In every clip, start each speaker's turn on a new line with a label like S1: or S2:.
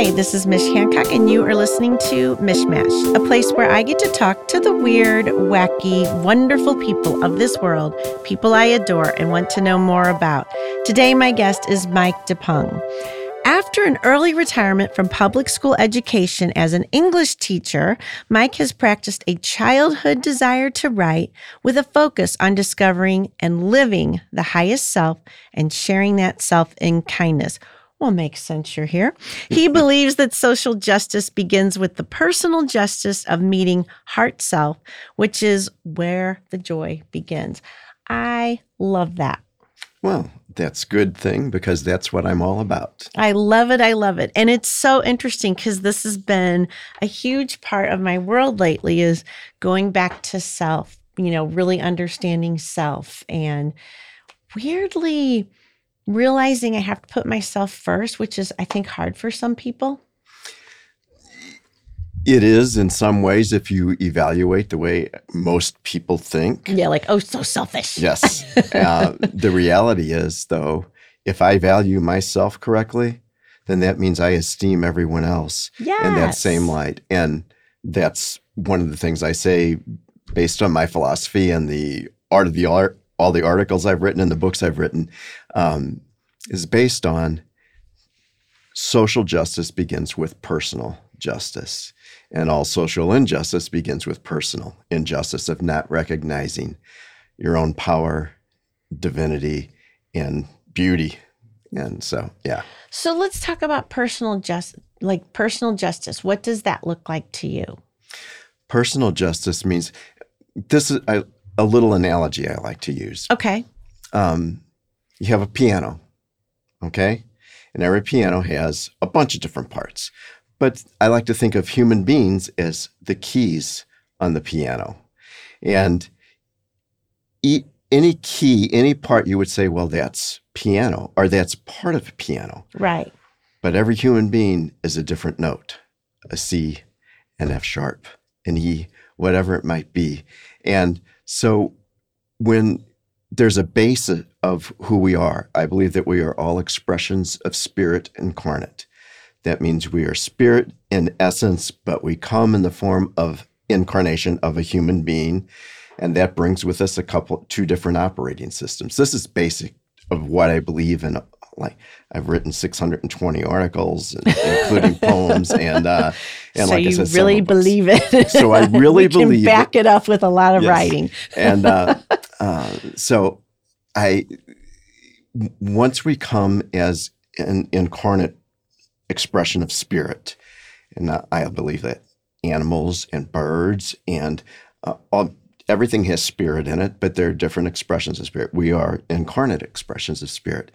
S1: Hi, this is Mish Hancock, and you are listening to Mishmash, a place where I get to talk to the weird, wacky, wonderful people of this world, people I adore and want to know more about. Today, my guest is Mike DePung. After an early retirement from public school education as an English teacher, Mike has practiced a childhood desire to write with a focus on discovering and living the highest self and sharing that self in kindness. Well, makes sense you're here. He believes that social justice begins with the personal justice of meeting heart self, which is where the joy begins. I love that.
S2: Well, that's good thing because that's what I'm all about.
S1: I love it. I love it. And it's so interesting because this has been a huge part of my world lately is going back to self, you know, really understanding self and weirdly realizing I have to put myself first, which is I think hard for some people.
S2: It is in some ways if you evaluate the way most people think.
S1: Yeah, like, oh, so selfish.
S2: Yes. uh, the reality is, though, if I value myself correctly, then that means I esteem everyone else
S1: yes.
S2: in that same light. And that's one of the things I say based on my philosophy and the art of the art, all the articles I've written and the books I've written, um, is based on social justice begins with personal justice. And all social injustice begins with personal injustice of not recognizing your own power, divinity, and beauty. And so, yeah.
S1: So let's talk about personal justice, like personal justice. What does that look like to you?
S2: Personal justice means this is a, a little analogy I like to use.
S1: Okay.
S2: Um, you have a piano, okay? And every piano has a bunch of different parts. But I like to think of human beings as the keys on the piano. And any key, any part you would say, well, that's piano or that's part of a piano.
S1: Right.
S2: But every human being is a different note a C, an F sharp, an E, whatever it might be. And so when there's a base of who we are, I believe that we are all expressions of spirit incarnate. That means we are spirit in essence, but we come in the form of incarnation of a human being. And that brings with us a couple, two different operating systems. This is basic of what I believe in. Like I've written 620 articles, including poems, and uh, and
S1: so
S2: like
S1: you
S2: I said,
S1: really believe it.
S2: So I really believe
S1: can back
S2: it.
S1: it up with a lot of
S2: Yes.
S1: writing.
S2: and uh, uh, so I once we come as an incarnate expression of spirit, and I- I believe that animals and birds and uh, all, everything has spirit in it, but they're different expressions of spirit. We are incarnate expressions of spirit.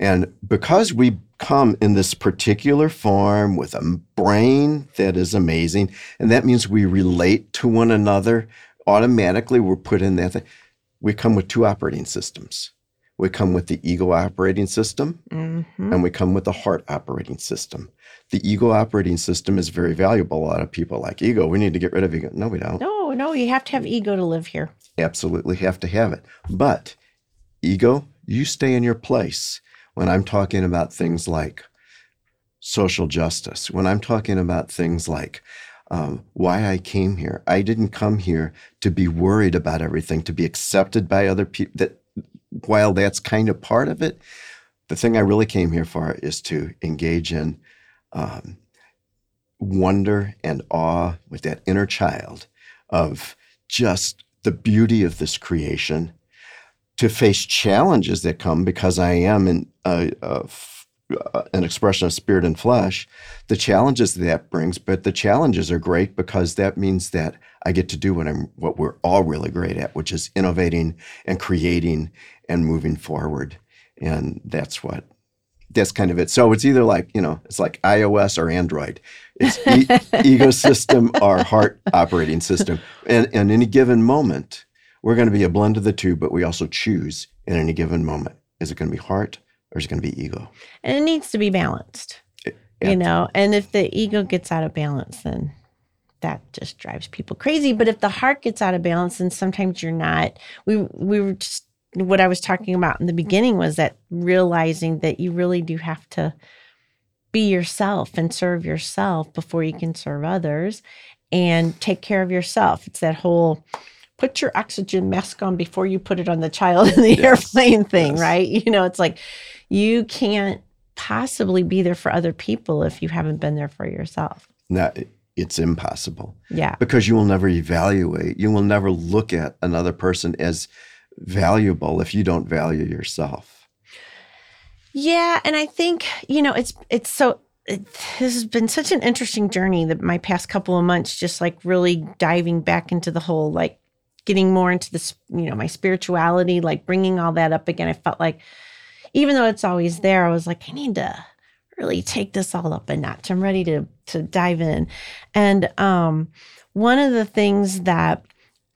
S2: And because we come in this particular form with a brain that is amazing, and that means we relate to one another, automatically we're put in that. Thing. We come with two operating systems. We come with the ego operating system,
S1: Mhm.
S2: and we come with the heart operating system. The ego operating system is very valuable. A lot of people like ego. We need to get rid of ego. No, we don't.
S1: No, no, you have to have ego to live here.
S2: Absolutely have to have it. But ego, you stay in your place when I'm talking about things like social justice, when I'm talking about things like um, why I came here. I didn't come here to be worried about everything, to be accepted by other people. That while that's kind of part of it, the thing I really came here for is to engage in um, wonder and awe with that inner child of just the beauty of this creation, to face challenges that come because I am in a, a f- an expression of spirit and flesh, the challenges that brings. But the challenges are great because that means that I get to do what I'm what we're all really great at, which is innovating and creating and moving forward. And that's what that's kind of it. So it's either like you know, it's like iOS or Android. It's e- ecosystem or heart operating system. And in any given moment, we're going to be a blend of the two, but we also choose in any given moment. Is it going to be heart or is it going to be ego?
S1: And it needs to be balanced,
S2: Yeah.
S1: you know. And if the ego gets out of balance, then that just drives people crazy. But if the heart gets out of balance, then sometimes you're not. We we were just what I was talking about in the beginning was that realizing that you really do have to be yourself and serve yourself before you can serve others and take care of yourself. It's that whole put your oxygen mask on before you put it on the child in the yes. airplane thing, yes. right? You know, it's like you can't possibly be there for other people if you haven't been there for yourself.
S2: No, it's impossible.
S1: Yeah.
S2: Because you will never evaluate, you will never look at another person as valuable if you don't value yourself.
S1: Yeah, and I think, you know, it's it's so it, this has been such an interesting journey that my past couple of months just like really diving back into the whole like getting more into this, you know, my spirituality, like bringing all that up again. I felt like even though it's always there, I was like, I need to really take this all up a notch. I'm ready to to dive in. And um, one of the things that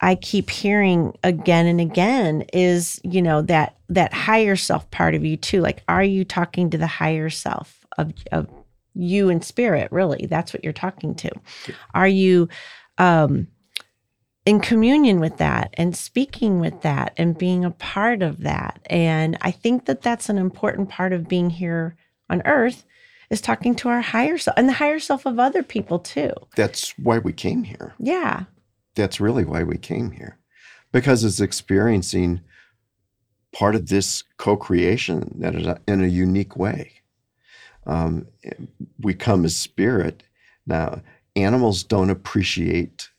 S1: I keep hearing again and again is, you know, that that higher self part of you too. Like, are you talking to the higher self of of you in spirit? Really, that's what you're talking to. Are you um, in communion with that and speaking with that and being a part of that? And I think that that's an important part of being here on Earth is talking to our higher self and the higher self of other people too.
S2: That's why we came here.
S1: Yeah.
S2: That's really why we came here. Because it's experiencing part of this co-creation that is in a unique way. Um, we come as spirit. Now, animals don't appreciate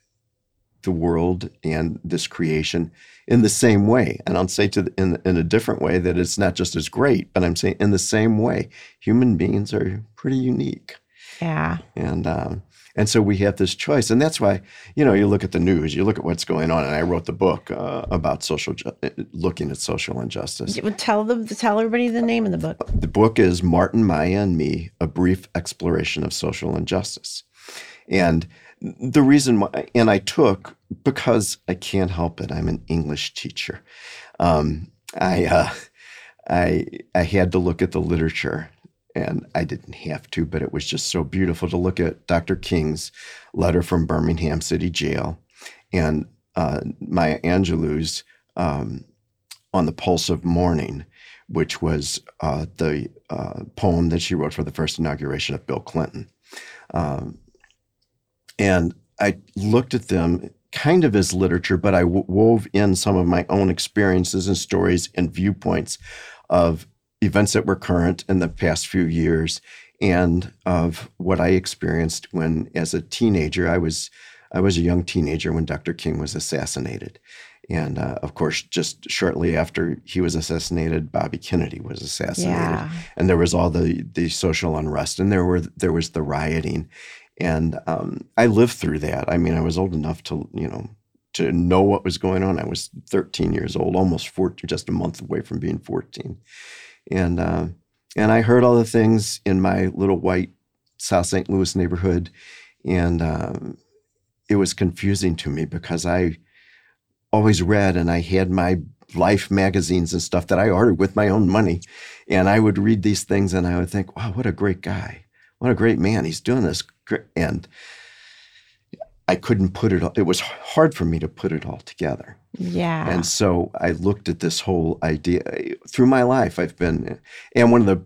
S2: the world and this creation in the same way. And I'll say to the, in in a different way that it's not just as great, but I'm saying in the same way, human beings are pretty unique.
S1: Yeah.
S2: And um, and so we have this choice, and that's why you know you look at the news, you look at what's going on, and I wrote the book uh, about social, ju- uh, looking at social injustice.
S1: Tell them, tell everybody the name of the book.
S2: The book is Martin, Maya, and Me: A Brief Exploration of Social Injustice, and the reason why, and I took because I can't help it. I'm an English teacher. Um, I uh, I I had to look at the literature, and I didn't have to, but it was just so beautiful to look at Dr. King's letter from Birmingham City Jail, and uh, Maya Angelou's um, on the pulse of morning, which was uh, the uh, poem that she wrote for the first inauguration of Bill Clinton. Um, and I looked at them kind of as literature, but I w- wove in some of my own experiences and stories and viewpoints of events that were current in the past few years and of what I experienced when, as a teenager, I was I was a young teenager when Dr. King was assassinated. And uh, of course, just shortly after he was assassinated, Bobby Kennedy was assassinated,
S1: yeah.
S2: and there was all the the social unrest, and there were there was the rioting, and um, I lived through that. I mean, I was old enough to, you know, to know what was going on. I was 13 years old, almost 14, just a month away from being 14. And, uh, and I heard all the things in my little white South St. Louis neighborhood. And um, it was confusing to me because I always read and I had my life magazines and stuff that I ordered with my own money. And I would read these things and I would think, wow, what a great guy. What a great man. He's doing this and I couldn't put it all, it was hard for me to put it all together.
S1: Yeah.
S2: And so I looked at this whole idea through my life. I've been, and one of the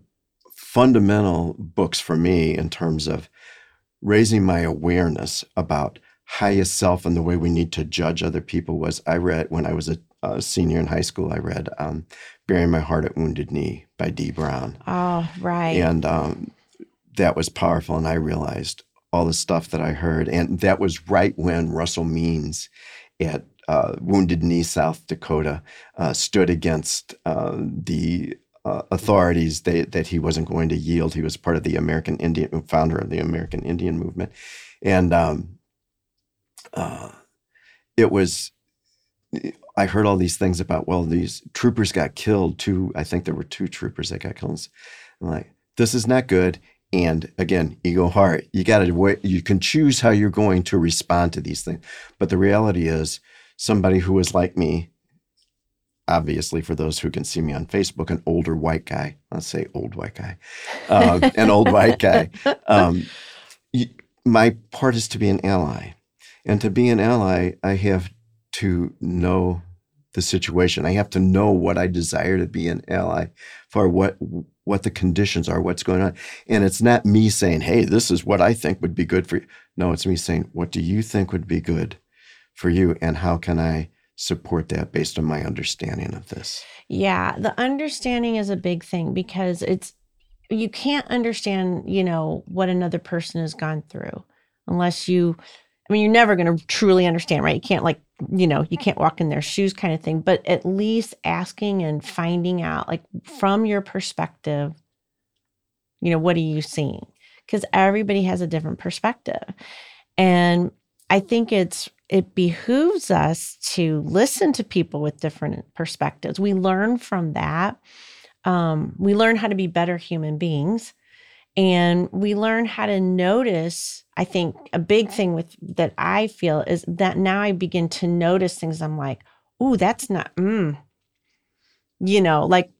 S2: fundamental books for me in terms of raising my awareness about highest self and the way we need to judge other people was I read when I was a, a senior in high school, I read um, Burying My Heart at Wounded Knee by Dee Brown.
S1: Oh, right.
S2: And um, that was powerful. And I realized, all the stuff that I heard. And that was right when Russell Means at uh, Wounded Knee, South Dakota, uh, stood against uh, the uh, authorities they, that he wasn't going to yield. He was part of the American Indian, founder of the American Indian movement. And um, uh, it was, I heard all these things about, well, these troopers got killed. Two, I think there were two troopers that got killed. I'm like, this is not good. And again, ego heart, you got to you can choose how you're going to respond to these things. But the reality is, somebody who is like me, obviously, for those who can see me on Facebook, an older white guy, let's say old white guy, um, an old white guy. Um, my part is to be an ally. And to be an ally, I have to know the situation. I have to know what I desire to be an ally for, what what the conditions are, what's going on. And it's not me saying, hey, this is what I think would be good for you. No, it's me saying, what do you think would be good for you? And how can I support that based on my understanding of this?
S1: Yeah, the understanding is a big thing because it's, you can't understand, you know, what another person has gone through unless you, I mean, you're never going to truly understand, right? You can't like you know, you can't walk in their shoes kind of thing, but at least asking and finding out, like from your perspective, you know, what are you seeing? Because everybody has a different perspective. And I think it's, it behooves us to listen to people with different perspectives. We learn from that. Um, we learn how to be better human beings and we learn how to notice i think a big thing with that i feel is that now i begin to notice things i'm like ooh that's not mm. you know like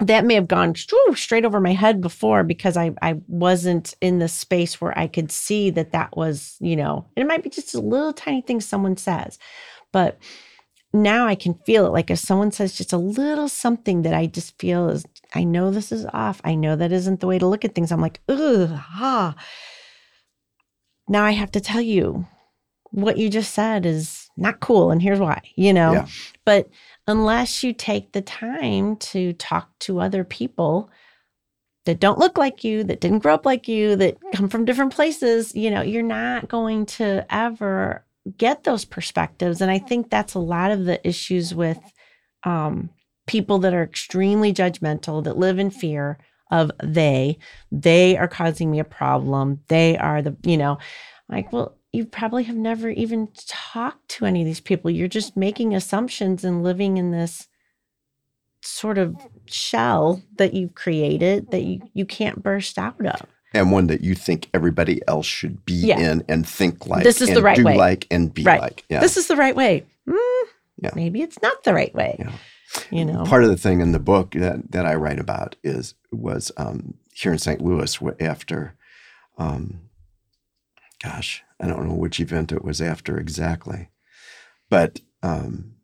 S1: that may have gone straight over my head before because I, I wasn't in the space where I could see that that was, you know, it might be just a little tiny thing someone says, but now I can feel it. Like if someone says just a little something that I just feel is, I know this is off. I know that isn't the way to look at things. I'm like, ugh, ah. Now I have to tell you what you just said is not cool. And here's why, you know? Yeah. But unless you take the time to talk to other people that don't look like you, that didn't grow up like you, that come from different places, you know, you're not going to ever get those perspectives. And I think that's a lot of the issues with um, people that are extremely judgmental, that live in fear of they, they are causing me a problem. They are the, you know, like, well, you probably have never even talked to any of these people. You're just making assumptions and living in this sort of shell that you've created that you, you can't burst out of
S2: and one that you think everybody else should be yeah. in and think like
S1: this is the right
S2: do
S1: way
S2: like and be
S1: right.
S2: like yeah.
S1: this is the right way mm, yeah. maybe it's not the right way yeah. You know
S2: part of the thing in the book that, that i write about is was um, here in st louis after um, gosh i don't know which event it was after exactly but um,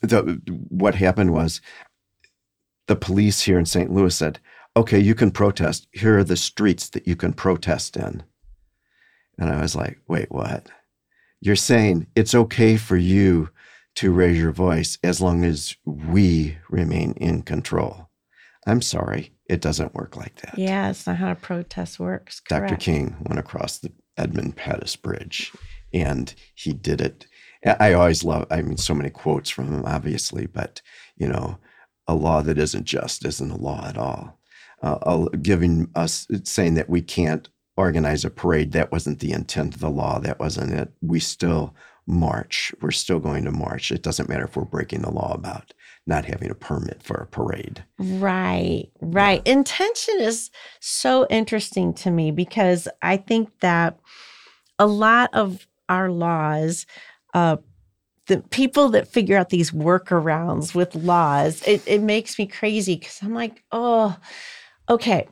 S2: the, what happened was the police here in st louis said okay, you can protest. Here are the streets that you can protest in. And I was like, wait, what? You're saying it's okay for you to raise your voice as long as we remain in control. I'm sorry, it doesn't work like that.
S1: Yeah, it's not how a protest works.
S2: Correct. Dr. King went across the Edmund Pettus Bridge and he did it. I always love, I mean, so many quotes from him, obviously, but, you know, a law that isn't just isn't a law at all uh, giving us saying that we can't organize a parade. That wasn't the intent of the law. That wasn't it. We still march. We're still going to march. It doesn't matter if we're breaking the law about not having a permit for a parade.
S1: Right, right. Yeah. Intention is so interesting to me because I think that a lot of our laws, uh, the people that figure out these workarounds with laws, it, it makes me crazy because I'm like, oh, okay,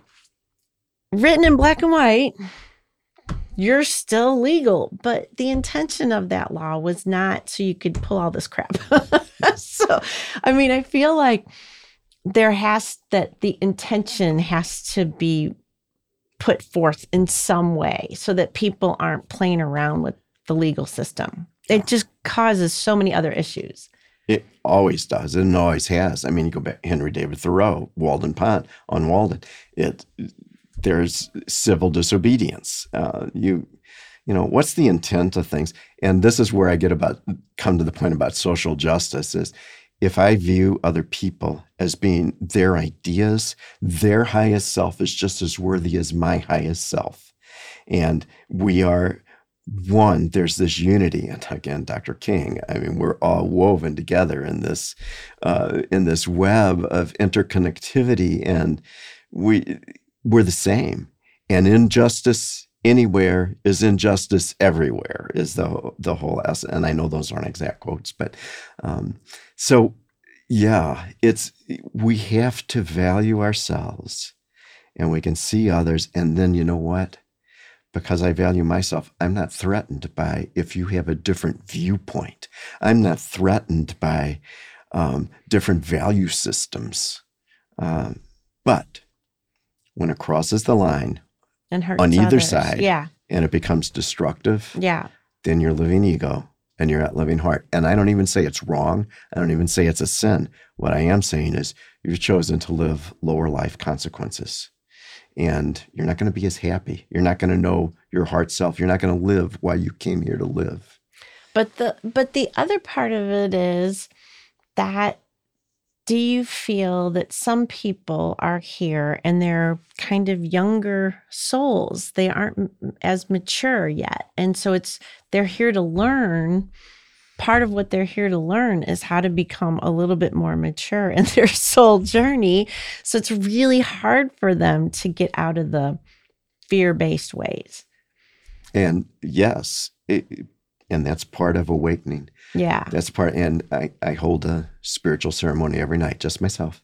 S1: written in black and white, you're still legal. But the intention of that law was not so you could pull all this crap. so, I mean, I feel like there has that the intention has to be put forth in some way so that people aren't playing around with the legal system. It just causes so many other issues.
S2: It always does, and always has. I mean, you go back Henry David Thoreau, Walden Pond on Walden. It there's civil disobedience. Uh, you you know what's the intent of things and this is where i get about come to the point about social justice is if i view other people as being their ideas their highest self is just as worthy as my highest self and we are one, there's this unity, and again, Dr. King. I mean, we're all woven together in this uh, in this web of interconnectivity, and we we're the same. And injustice anywhere is injustice everywhere is the the whole essence. And I know those aren't exact quotes, but um, so yeah, it's we have to value ourselves, and we can see others, and then you know what because I value myself. I'm not threatened by if you have a different viewpoint. I'm not threatened by um, different value systems. Um, But when it crosses the line
S1: And hurts
S2: On either
S1: others.
S2: side.
S1: Yeah.
S2: and it becomes destructive,
S1: Yeah.
S2: then you're living ego and you're at living heart. And I don't even say it's wrong. I don't even say it's a sin. What I am saying is you've chosen to live lower life consequences. And you're not going to be as happy. You're not going to know your heart self. You're not going to live why you came here to live.
S1: But the but the other part of it is that do you feel that some people are here and they're kind of younger souls? They aren't as mature yet. And so it's they're here to learn. Part of what they're here to learn is how to become a little bit more mature in their soul journey. So it's really hard for them to get out of the fear-based ways.
S2: And yes, it, and that's part of awakening.
S1: yeah
S2: That's part, and I, I hold a spiritual ceremony every night, just myself.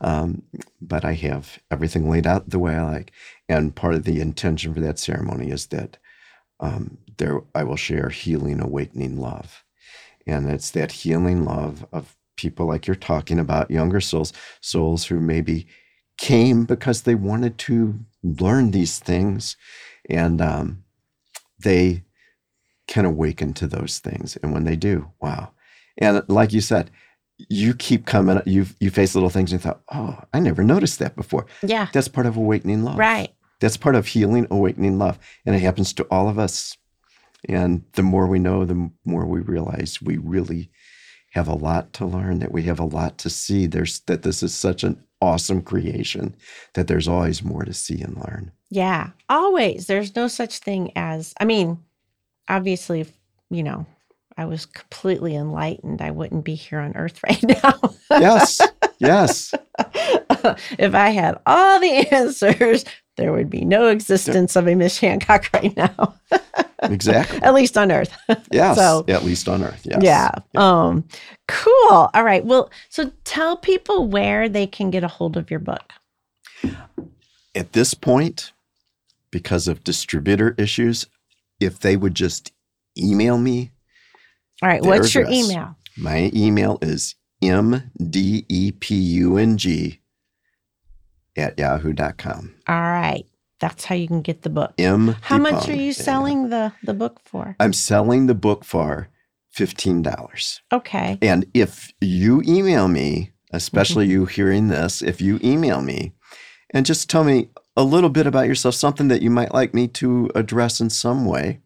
S2: Um, but I have everything laid out the way I like. And part of the intention for that ceremony is that um, there I will share healing, awakening love. And it's that healing love of people like you're talking about, younger souls, souls who maybe came because they wanted to learn these things. And um, they can awaken to those things. And when they do, wow. And like you said, you keep coming, you you face little things and you thought, oh, I never noticed that before.
S1: yeah
S2: That's part of awakening love.
S1: right
S2: That's part of healing, awakening love. And it happens to all of us. And the more we know, the more we realize we really have a lot to learn, that we have a lot to see. There's that this is such an awesome creation that there's always more to see and learn.
S1: Yeah, always. There's no such thing as, I mean, obviously, if, you know, I was completely enlightened, I wouldn't be here on earth right now.
S2: Yes. yes.
S1: if I had all the answers, there would be no existence of a Mish Hancock right now,
S2: Exactly.
S1: at least on earth.
S2: Yes.
S1: So-
S2: at least on earth. Yes.
S1: Yeah. Um, cool. All right. Well, so tell people where they can get a hold of your book.
S2: At this point, because of distributor issues, if they would just email me,
S1: All right. What's your email?
S2: my email is mdepung at yahoo.com.
S1: All right. That's how you can get the book.
S2: M.
S1: How much are you selling the the book for?
S2: I'm selling the book for $15.
S1: Okay.
S2: And if you email me, especially
S1: Mm-hmm.
S2: you hearing this, if you email me and just tell me a little bit about yourself, something that you might like me to address in some way,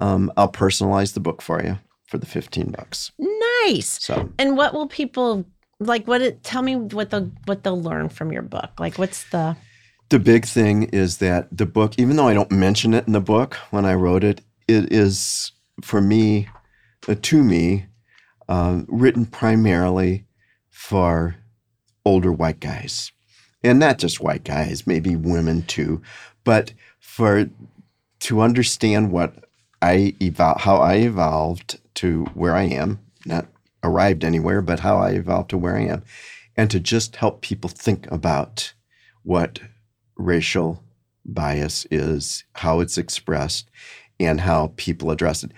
S2: um, I'll personalize the book for you for the 15 bucks.
S1: Nice.
S2: So
S1: And what will people like what it tell me what they'll what they'll learn from your book? Like what's the
S2: the big thing is that the book, even though I don't mention it in the book when I wrote it, it is for me, uh, to me, um, written primarily for older white guys, and not just white guys, maybe women too, but for to understand what I how I evolved to where I am, not arrived anywhere, but how I evolved to where I am, and to just help people think about what racial bias is, how it's expressed, and how people address it.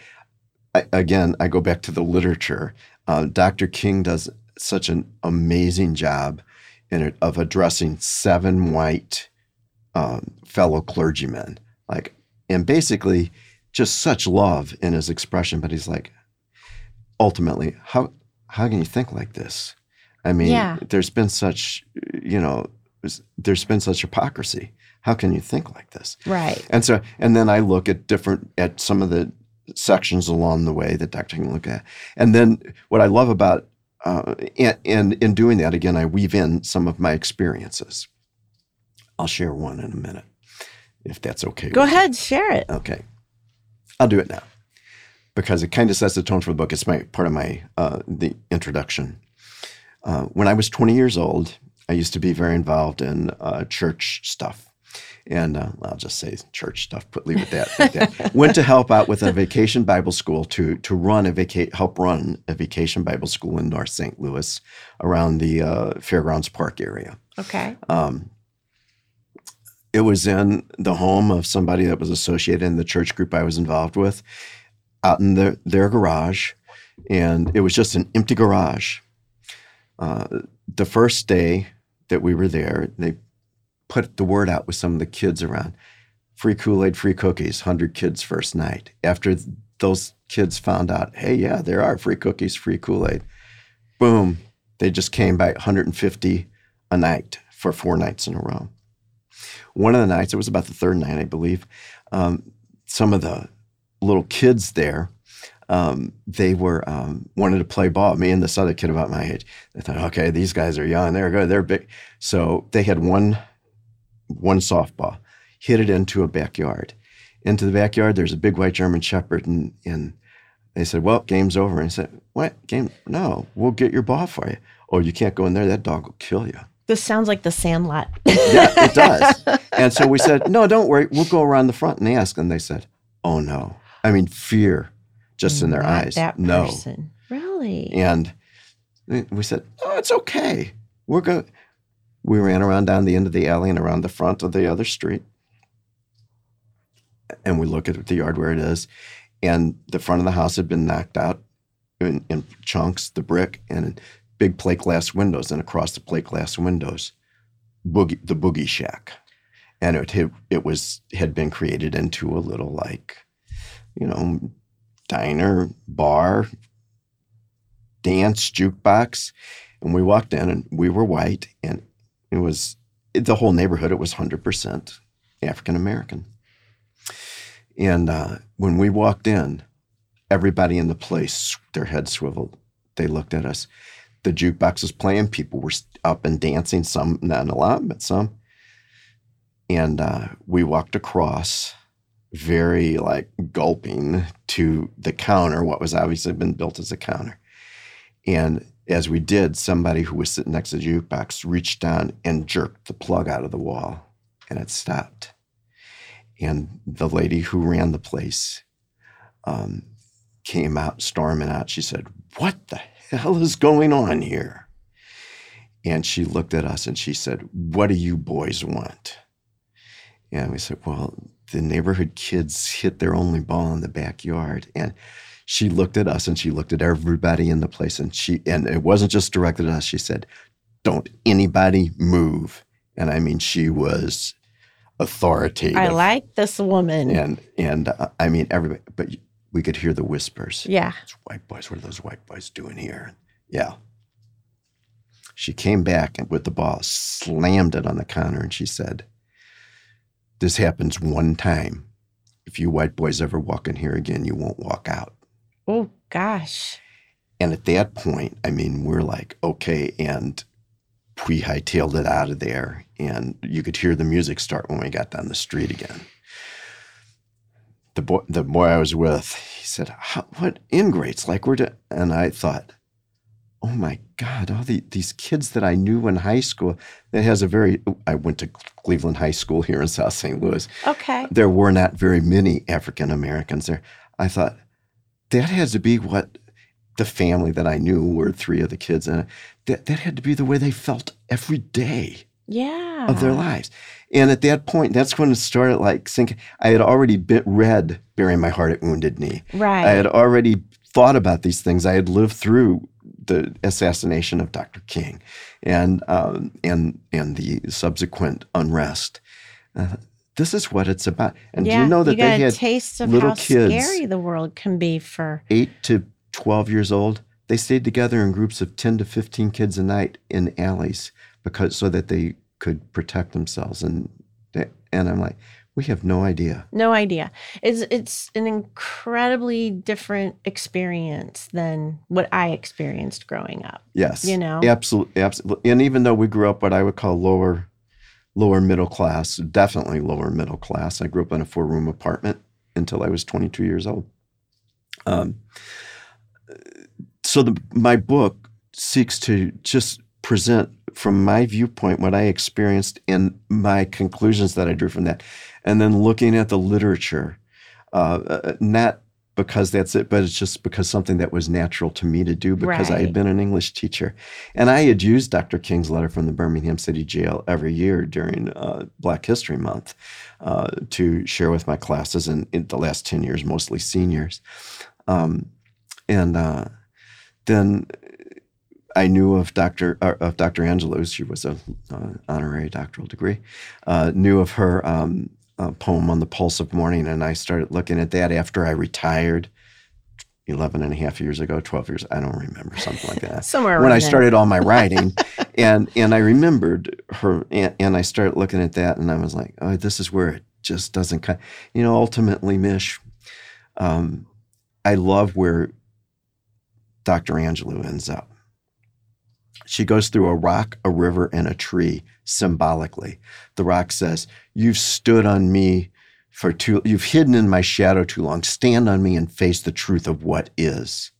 S2: I, again, I go back to the literature. Uh, Dr. King does such an amazing job in it of addressing seven white um, fellow clergymen, like, and basically just such love in his expression. But he's like, ultimately, how how can you think like this? I mean,
S1: Yeah.
S2: there's been such, you know, there's been such hypocrisy. How can you think like this?
S1: right.
S2: And so, and then I look at different, at some of the sections along the way that Dr. can look at. And then what I love about, uh, and, and in doing that, again, I weave in some of my experiences. I'll share one in a minute, if that's okay.
S1: Go
S2: with you.
S1: ahead, share it.
S2: Okay. I'll do it now because it kind of sets the tone for the book. It's my part of my uh, the introduction. Uh, when I was 20 years old, I used to be very involved in uh, church stuff. And uh, I'll just say church stuff. Put leave it that. like that. Went to help out with a vacation Bible school to to run a vaca- help run a vacation Bible school in North St. Louis, around the uh, Fairgrounds Park area.
S1: Okay.
S2: Um, it was in the home of somebody that was associated in the church group I was involved with, out in their, their garage, and it was just an empty garage. Uh, the first day that we were there. They put the word out with some of the kids around. Free Kool Aid, free cookies, 100 kids first night. After those kids found out, hey, yeah, there are free cookies, free Kool Aid, boom, they just came by 150 a night for four nights in a row. One of the nights, it was about the third night, I believe, um, some of the little kids there, um, they were um, wanted to play ball. Me and this other kid about my age. They thought, okay, these guys are young, they're good, they're big. So they had one one softball, hit it into a backyard. Into the backyard, there's a big white German Shepherd, and, and they said, "Well, game's over." And I said, "What game? No, we'll get your ball for you. Oh, you can't go in there. That dog will kill you."
S1: This sounds like the Sandlot.
S2: yeah, it does. And so we said, "No, don't worry. We'll go around the front and ask." And they said, "Oh no." I mean, fear just in their eyes.
S1: That
S2: no.
S1: Really?
S2: And we said, "Oh, it's okay. We're going." We ran around down the end of the alley and around the front of the other street, and we look at the yard where it is, and the front of the house had been knocked out in, in chunks, the brick, and big plate glass windows, and across the plate glass windows, boogie, the boogie shack, and it had, it was had been created into a little like, you know, diner bar, dance jukebox, and we walked in, and we were white, and it was the whole neighborhood. It was hundred percent African American. And uh, when we walked in, everybody in the place, their heads swiveled. They looked at us. The jukebox was playing. People were up and dancing. Some, not a lot, but some. And uh, we walked across, very like gulping, to the counter, what was obviously been built as a counter. And as we did, somebody who was sitting next to the jukebox reached down and jerked the plug out of the wall, and it stopped and the lady who ran the place um, came out storming out. She said, What the hell is going on here? And she looked at us and she said, What do you boys want? And we said, Well, the neighborhood kids hit their only ball in the backyard. And she looked at us and she looked at everybody in the place and she and it wasn't just directed at us. She said, Don't anybody move. And I mean, she was authoritative.
S1: I like this woman.
S2: And and uh, I mean everybody, but we could hear the whispers.
S1: Yeah.
S2: Those white boys, what are those white boys doing here? Yeah. She came back and with the ball, slammed it on the counter, and she said, "This happens one time. If you white boys ever walk in here again, you won't walk out."
S1: Oh gosh.
S2: And at that point, I mean, we're like, okay, and we hightailed it out of there, and you could hear the music start when we got down the street again. The boy, the boy I was with, he said, "What ingrates? Like we're," to, and I thought, "Oh my God! All the, these kids that I knew in high school. That has a very. I went to Cleveland High School here in South St. Louis.
S1: Okay.
S2: There were not very many African Americans there. I thought that has to be what the family that I knew were three of the kids, and that that had to be the way they felt every day
S1: Yeah.
S2: of their lives. And at that point, that's when it started like sinking. I had already been, read "Burying My Heart at Wounded Knee."
S1: Right.
S2: I had already thought about these things. I had lived through the assassination of Dr. King, and um, and and the subsequent unrest. Uh, this is what it's about. And
S1: yeah,
S2: do you know that
S1: you
S2: they had
S1: taste of
S2: little
S1: how
S2: kids-
S1: scary the world can be for
S2: eight to 12 years old, they stayed together in groups of 10 to 15 kids a night in alleys because so that they could protect themselves. And, and I'm like, we have no idea.
S1: no idea. It's it's an incredibly different experience than what I experienced growing up.
S2: Yes.
S1: You know?
S2: Absolutely. Absolutely. And even though we grew up what I would call lower, lower middle class, definitely lower middle class, I grew up in a four room apartment until I was 22 years old. Um, so the, my book seeks to just present from my viewpoint what I experienced and my conclusions that I drew from that, and then looking at the literature, uh, uh, not because that's it, but it's just because something that was natural to me to do because I had been an English teacher, and I had used Dr. King's letter from the Birmingham City Jail every year during uh, Black History Month uh, to share with my classes, and in the last ten years, mostly seniors, um, and uh, then I knew of Dr. Uh, of Dr. Angelou's. She was a uh, honorary doctoral degree. Uh, knew of her um, poem on the pulse of morning, and I started looking at that after I retired. 11 and a half years ago 12 years i don't remember something like that
S1: somewhere
S2: when i started all my writing and and i remembered her and, and, i started looking at that and i was like oh this is where it just doesn't cut you know ultimately mish um, i love where dr angelou ends up she goes through a rock, a river, and a tree symbolically. The rock says, You've stood on me for too, you've hidden in my shadow too long. Stand on me and face the truth of what is,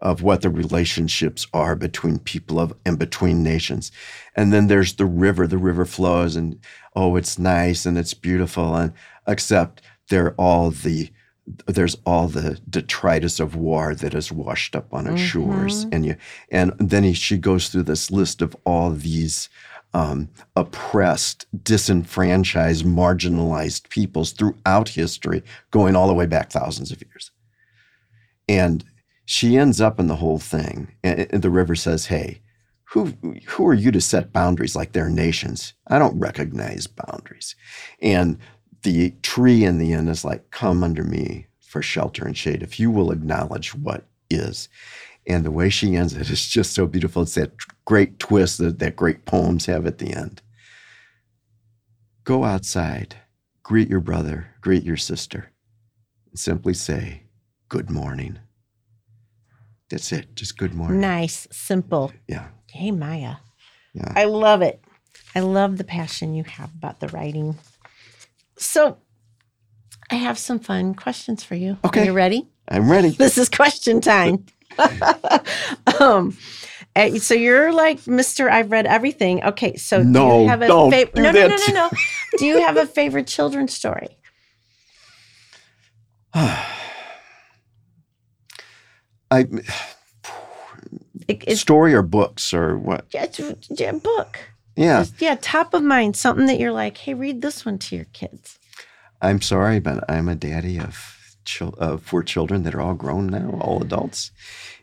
S2: of what the relationships are between people of, and between nations. And then there's the river. The river flows, and oh, it's nice and it's beautiful, and except they're all the there's all the detritus of war that is washed up on its mm-hmm. shores and you and then he, she goes through this list of all these um, oppressed disenfranchised marginalized peoples throughout history going all the way back thousands of years. And she ends up in the whole thing and, and the river says hey who who are you to set boundaries like they're nations? I don't recognize boundaries. And the tree in the end is like, come under me for shelter and shade if you will acknowledge what is. And the way she ends it is just so beautiful. It's that great twist that, that great poems have at the end. Go outside, greet your brother, greet your sister, and simply say, Good morning. That's it. Just good morning.
S1: Nice, simple.
S2: Yeah.
S1: Hey, Maya.
S2: Yeah.
S1: I love it. I love the passion you have about the writing. So I have some fun questions for you.
S2: Okay.
S1: Are you ready?
S2: I'm ready.
S1: This is question time. um, eh, so you're like Mr. I've read everything. Okay, so
S2: no,
S1: do you have a
S2: don't
S1: fav-
S2: do
S1: no, no, no, no, no. do you have a favorite children's story?
S2: I
S1: It,
S2: story or books or what?
S1: yeah, it's, yeah, book.
S2: Yeah.
S1: Just, yeah, top of mind, something that you're like, hey, read this one to your kids.
S2: I'm sorry, but I'm a daddy of chil- uh, four children that are all grown now, all adults.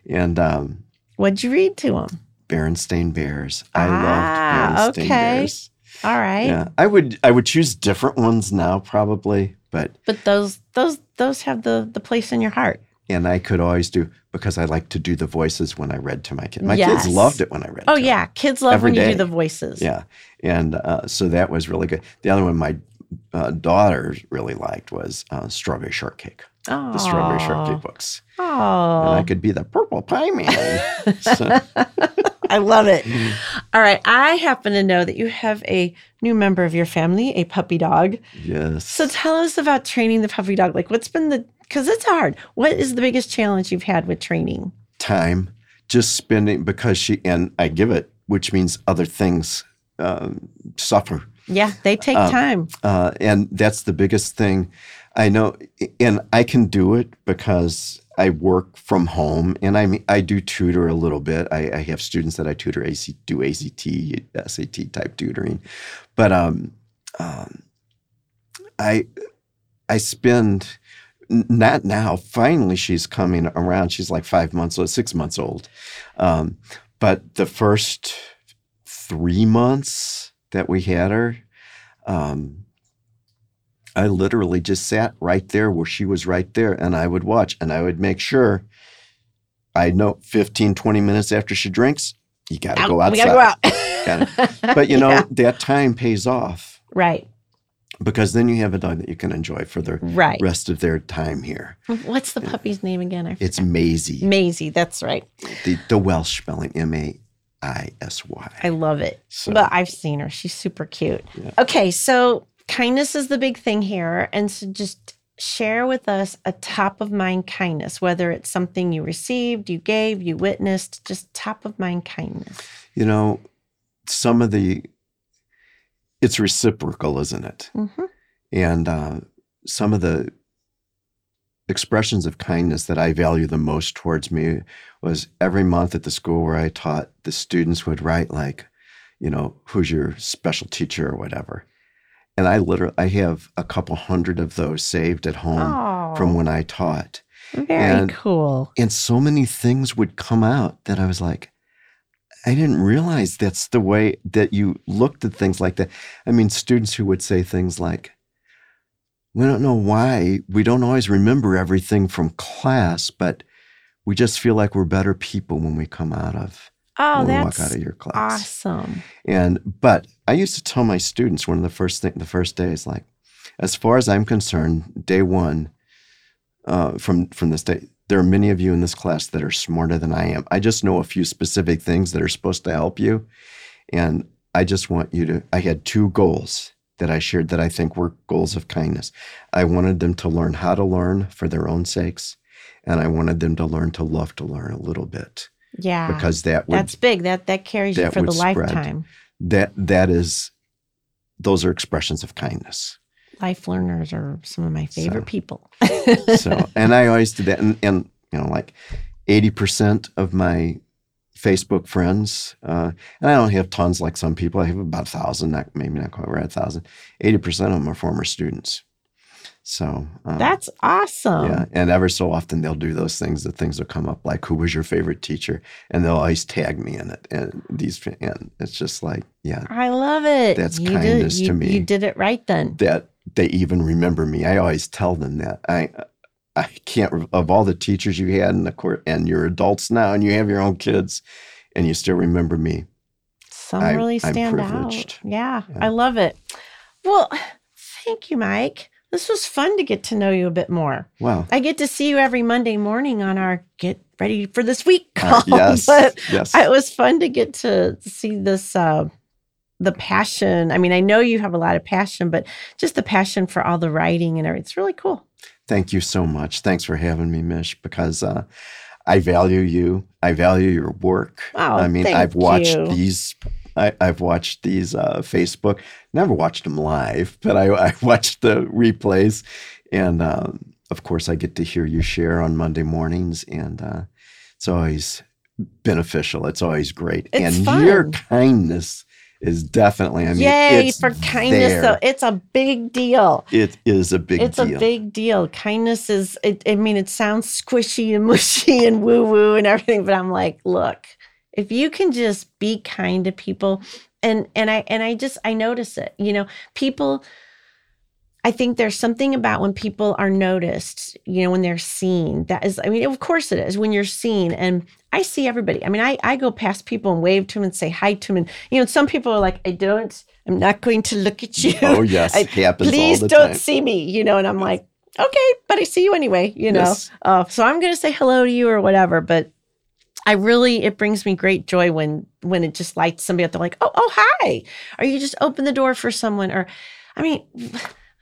S2: And um,
S1: What'd you read to them?
S2: Berenstain Bears. I
S1: Ah,
S2: loved Berenstain
S1: okay.
S2: Bears.
S1: All right.
S2: Yeah, I would I would choose different ones now probably, but
S1: But those those those have the the place in your heart.
S2: And I could always do because I like to do the voices when I read to my kids. My
S1: Yes.
S2: kids loved it when I read.
S1: Oh
S2: to them.
S1: yeah, kids love
S2: Every
S1: when you do the voices.
S2: Yeah. And uh, so that was really good. The other one my uh, daughter really liked was uh, Strawberry Shortcake,
S1: Oh.
S2: the Strawberry Shortcake books.
S1: Oh, And.
S2: I could be the purple pie man. So-
S1: I love it.
S2: Mm-hmm.
S1: All right. I happen to know that you have a new member of your family, a puppy dog.
S2: yes.
S1: So tell us about training the puppy dog. Like, what's been the, because it's hard. What is the biggest challenge you've had with training?
S2: time just spending because she and I give it, which means other things um, suffer.
S1: Yeah, they take
S2: Um,
S1: time.
S2: Uh, and that's the biggest thing. I know, and I can do it because I work from home, and I I do tutor a little bit. I, I have students that I tutor, AC, do ACT, SAT type tutoring, but um, um, I I spend not now. Finally, she's coming around. She's like five months old, six months old, um, but the first three months that we had her. Um, I literally just sat right there where she was right there and I would watch and I would make sure I know 15, 20 minutes after she drinks, you got to go
S1: Out- we gotta go out.
S2: But you know,
S1: Yeah.
S2: that time pays off
S1: right,
S2: because then you have a dog that you can enjoy for the
S1: right.
S2: rest of their time here.
S1: What's the puppy's name again?
S2: It's. Maisy,
S1: Maisy. That's right.
S2: the, the Welsh spelling, M A I S Y.
S1: I love it.
S2: So-
S1: But I've seen her. She's super cute.
S2: Yeah.
S1: Okay, so kindness is the big thing here. And so just share with us a top of mind kindness, whether it's something you received, you gave, you witnessed, just top of mind kindness.
S2: You know, some of the, it's reciprocal, isn't it?
S1: hmm
S2: And uh, some of the expressions of kindness that I value the most towards me was every month at the school where I taught, the students would write like, you know, who's your special teacher or whatever. And I literally, I have a couple hundred of those saved at home
S1: Oh,
S2: from when I taught.
S1: very
S2: and-
S1: cool.
S2: And so many things would come out that I was like, I didn't realize that's the way that you looked at things like that. I mean, students who would say things like, we don't know why, we don't always remember everything from class, but we just feel like we're better people when we come out of
S1: Oh, that's
S2: walk out of your class.
S1: awesome.
S2: And but I used to tell my students one of the first thing the first days, like, as far as I'm concerned, day one, uh, from from this day, there are many of you in this class that are smarter than I am. I just know a few specific things that are supposed to help you, and I just want you to. I had two goals that I shared that I think were goals of kindness. I wanted them to learn how to learn for their own sakes, and I wanted them to learn to love to learn a little bit
S1: Yeah.
S2: because that would
S1: that's big. That that carries you for the
S2: spread.
S1: lifetime.
S2: that that is those are expressions of kindness
S1: Life learners are some of my favorite
S2: So-
S1: people.
S2: so and i always do that and, and you know like 80% of my facebook friends uh, and i don't have tons like some people i have about a thousand not maybe not quite right a thousand 80% of them are former students so um,
S1: That's awesome.
S2: yeah and ever so often they'll do those things the things will come up like who was your favorite teacher and they'll always tag me in it and these and it's just like yeah
S1: I love it.
S2: That's
S1: you
S2: kindness
S1: did,
S2: to me.
S1: You did it right then.
S2: that they even remember me. I always tell them that. I I can't of all the teachers you had in the court and you're adults now and you have your own kids and you still remember me.
S1: Some
S2: I-
S1: really stand out. Yeah,
S2: Yeah.
S1: I love it. Well, thank you, Mike. This was fun to get to know you a bit more.
S2: Wow.
S1: I get to see you every Monday morning on our Get Ready for This Week
S2: Uh,
S1: call.
S2: yes.
S1: but
S2: yes.
S1: it was fun to get to see this uh the passion. I mean, I know you have a lot of passion, but just the passion for all the writing and everything. It's really cool.
S2: Thank you so much. Thanks for having me, Mish, because uh, I value you. I value your work.
S1: Oh,
S2: I mean, I've watched
S1: you.
S2: these. I, I've watched these uh, Facebook. Never watched them live, but I, I watched the replays, and um, of course, I get to hear you share on Monday mornings, and uh, it's always beneficial. It's always great,
S1: It's
S2: and your kindness is definitely. I mean,
S1: Yay
S2: it's
S1: for kindness though. It's a big deal.
S2: It is a big
S1: it's
S2: deal.
S1: a big deal. Kindness is it, I mean, it sounds squishy and mushy and woo-woo and everything, but I'm like, look, if you can just be kind to people and and I and I just I notice it. You know, people I think there's something about when people are noticed, you know, when they're seen. That is, I mean, of course it is when you're seen. And I see everybody. I mean, I, I go past people and wave to them and say hi to them. And, you know, some people are like, I don't, I'm not going to look at you.
S2: oh yes,
S1: I-
S2: happens
S1: Please don't
S2: time.
S1: see me, you know, and I'm like, okay, but I see you anyway, you know.
S2: Yes.
S1: Uh, so I'm gonna say hello to you or whatever. But I really, it brings me great joy when when it just lights somebody up. They're like, oh, oh, hi. Or you just open the door for someone. Or, I mean,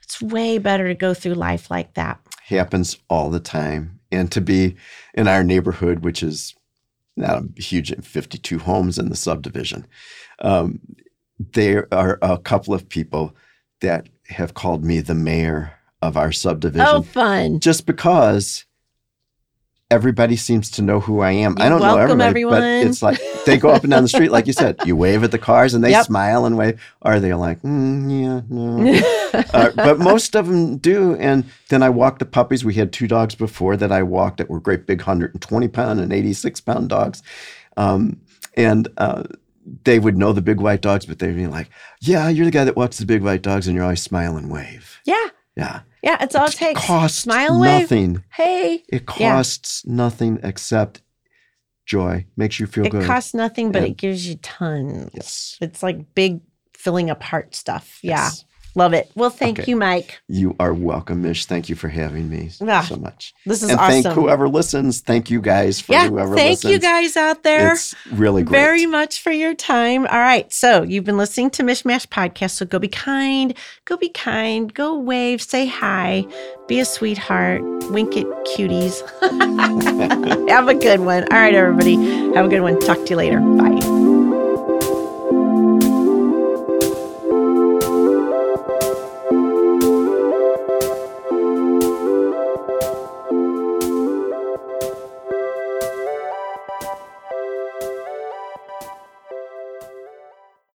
S1: it's way better to go through life like that.
S2: happens all the time. And to be in our neighborhood, which is not a huge 52 homes in the subdivision, um, there are a couple of people that have called me the mayor of our subdivision
S1: Oh, fun.
S2: just because everybody seems to know who I am. I don't know everybody, but it's like they go up and down the street, like you said, you wave at the cars and they
S1: Yep.
S2: smile and wave, or they're like, mm, yeah, no uh, but most of them do. And then I walk the puppies. We had two dogs before that I walked that were great big 120 pound and 86 pound dogs. Um, and uh, they would know the big white dogs, but they'd be like, yeah, you're the guy that walks the big white dogs and you're always smile and wave.
S1: yeah.
S2: Yeah.
S1: Yeah. It's all it takes.
S2: costs
S1: Smile and wave.
S2: nothing.
S1: Hey.
S2: It
S1: Yeah.
S2: costs nothing except joy. Makes you feel
S1: It
S2: good.
S1: It costs nothing, but
S2: Yeah.
S1: it gives you tons.
S2: yes.
S1: It's like big filling up heart stuff. Yeah. Love it. Well, thank
S2: Okay.
S1: you, Mike.
S2: You are welcome, Mish. Thank you for having me
S1: Ah,
S2: so much.
S1: This is
S2: and
S1: awesome.
S2: thank whoever listens. Thank you guys for
S1: yeah.
S2: whoever
S1: Thank
S2: listens.
S1: you guys out there.
S2: It's really great.
S1: very much for your time. All right. So you've been listening to Mishmash Podcast. So go be kind, go be kind, go wave, say hi, be a sweetheart, wink at cuties. Have a good one. All right, everybody. Have a good one. Talk to you later. Bye.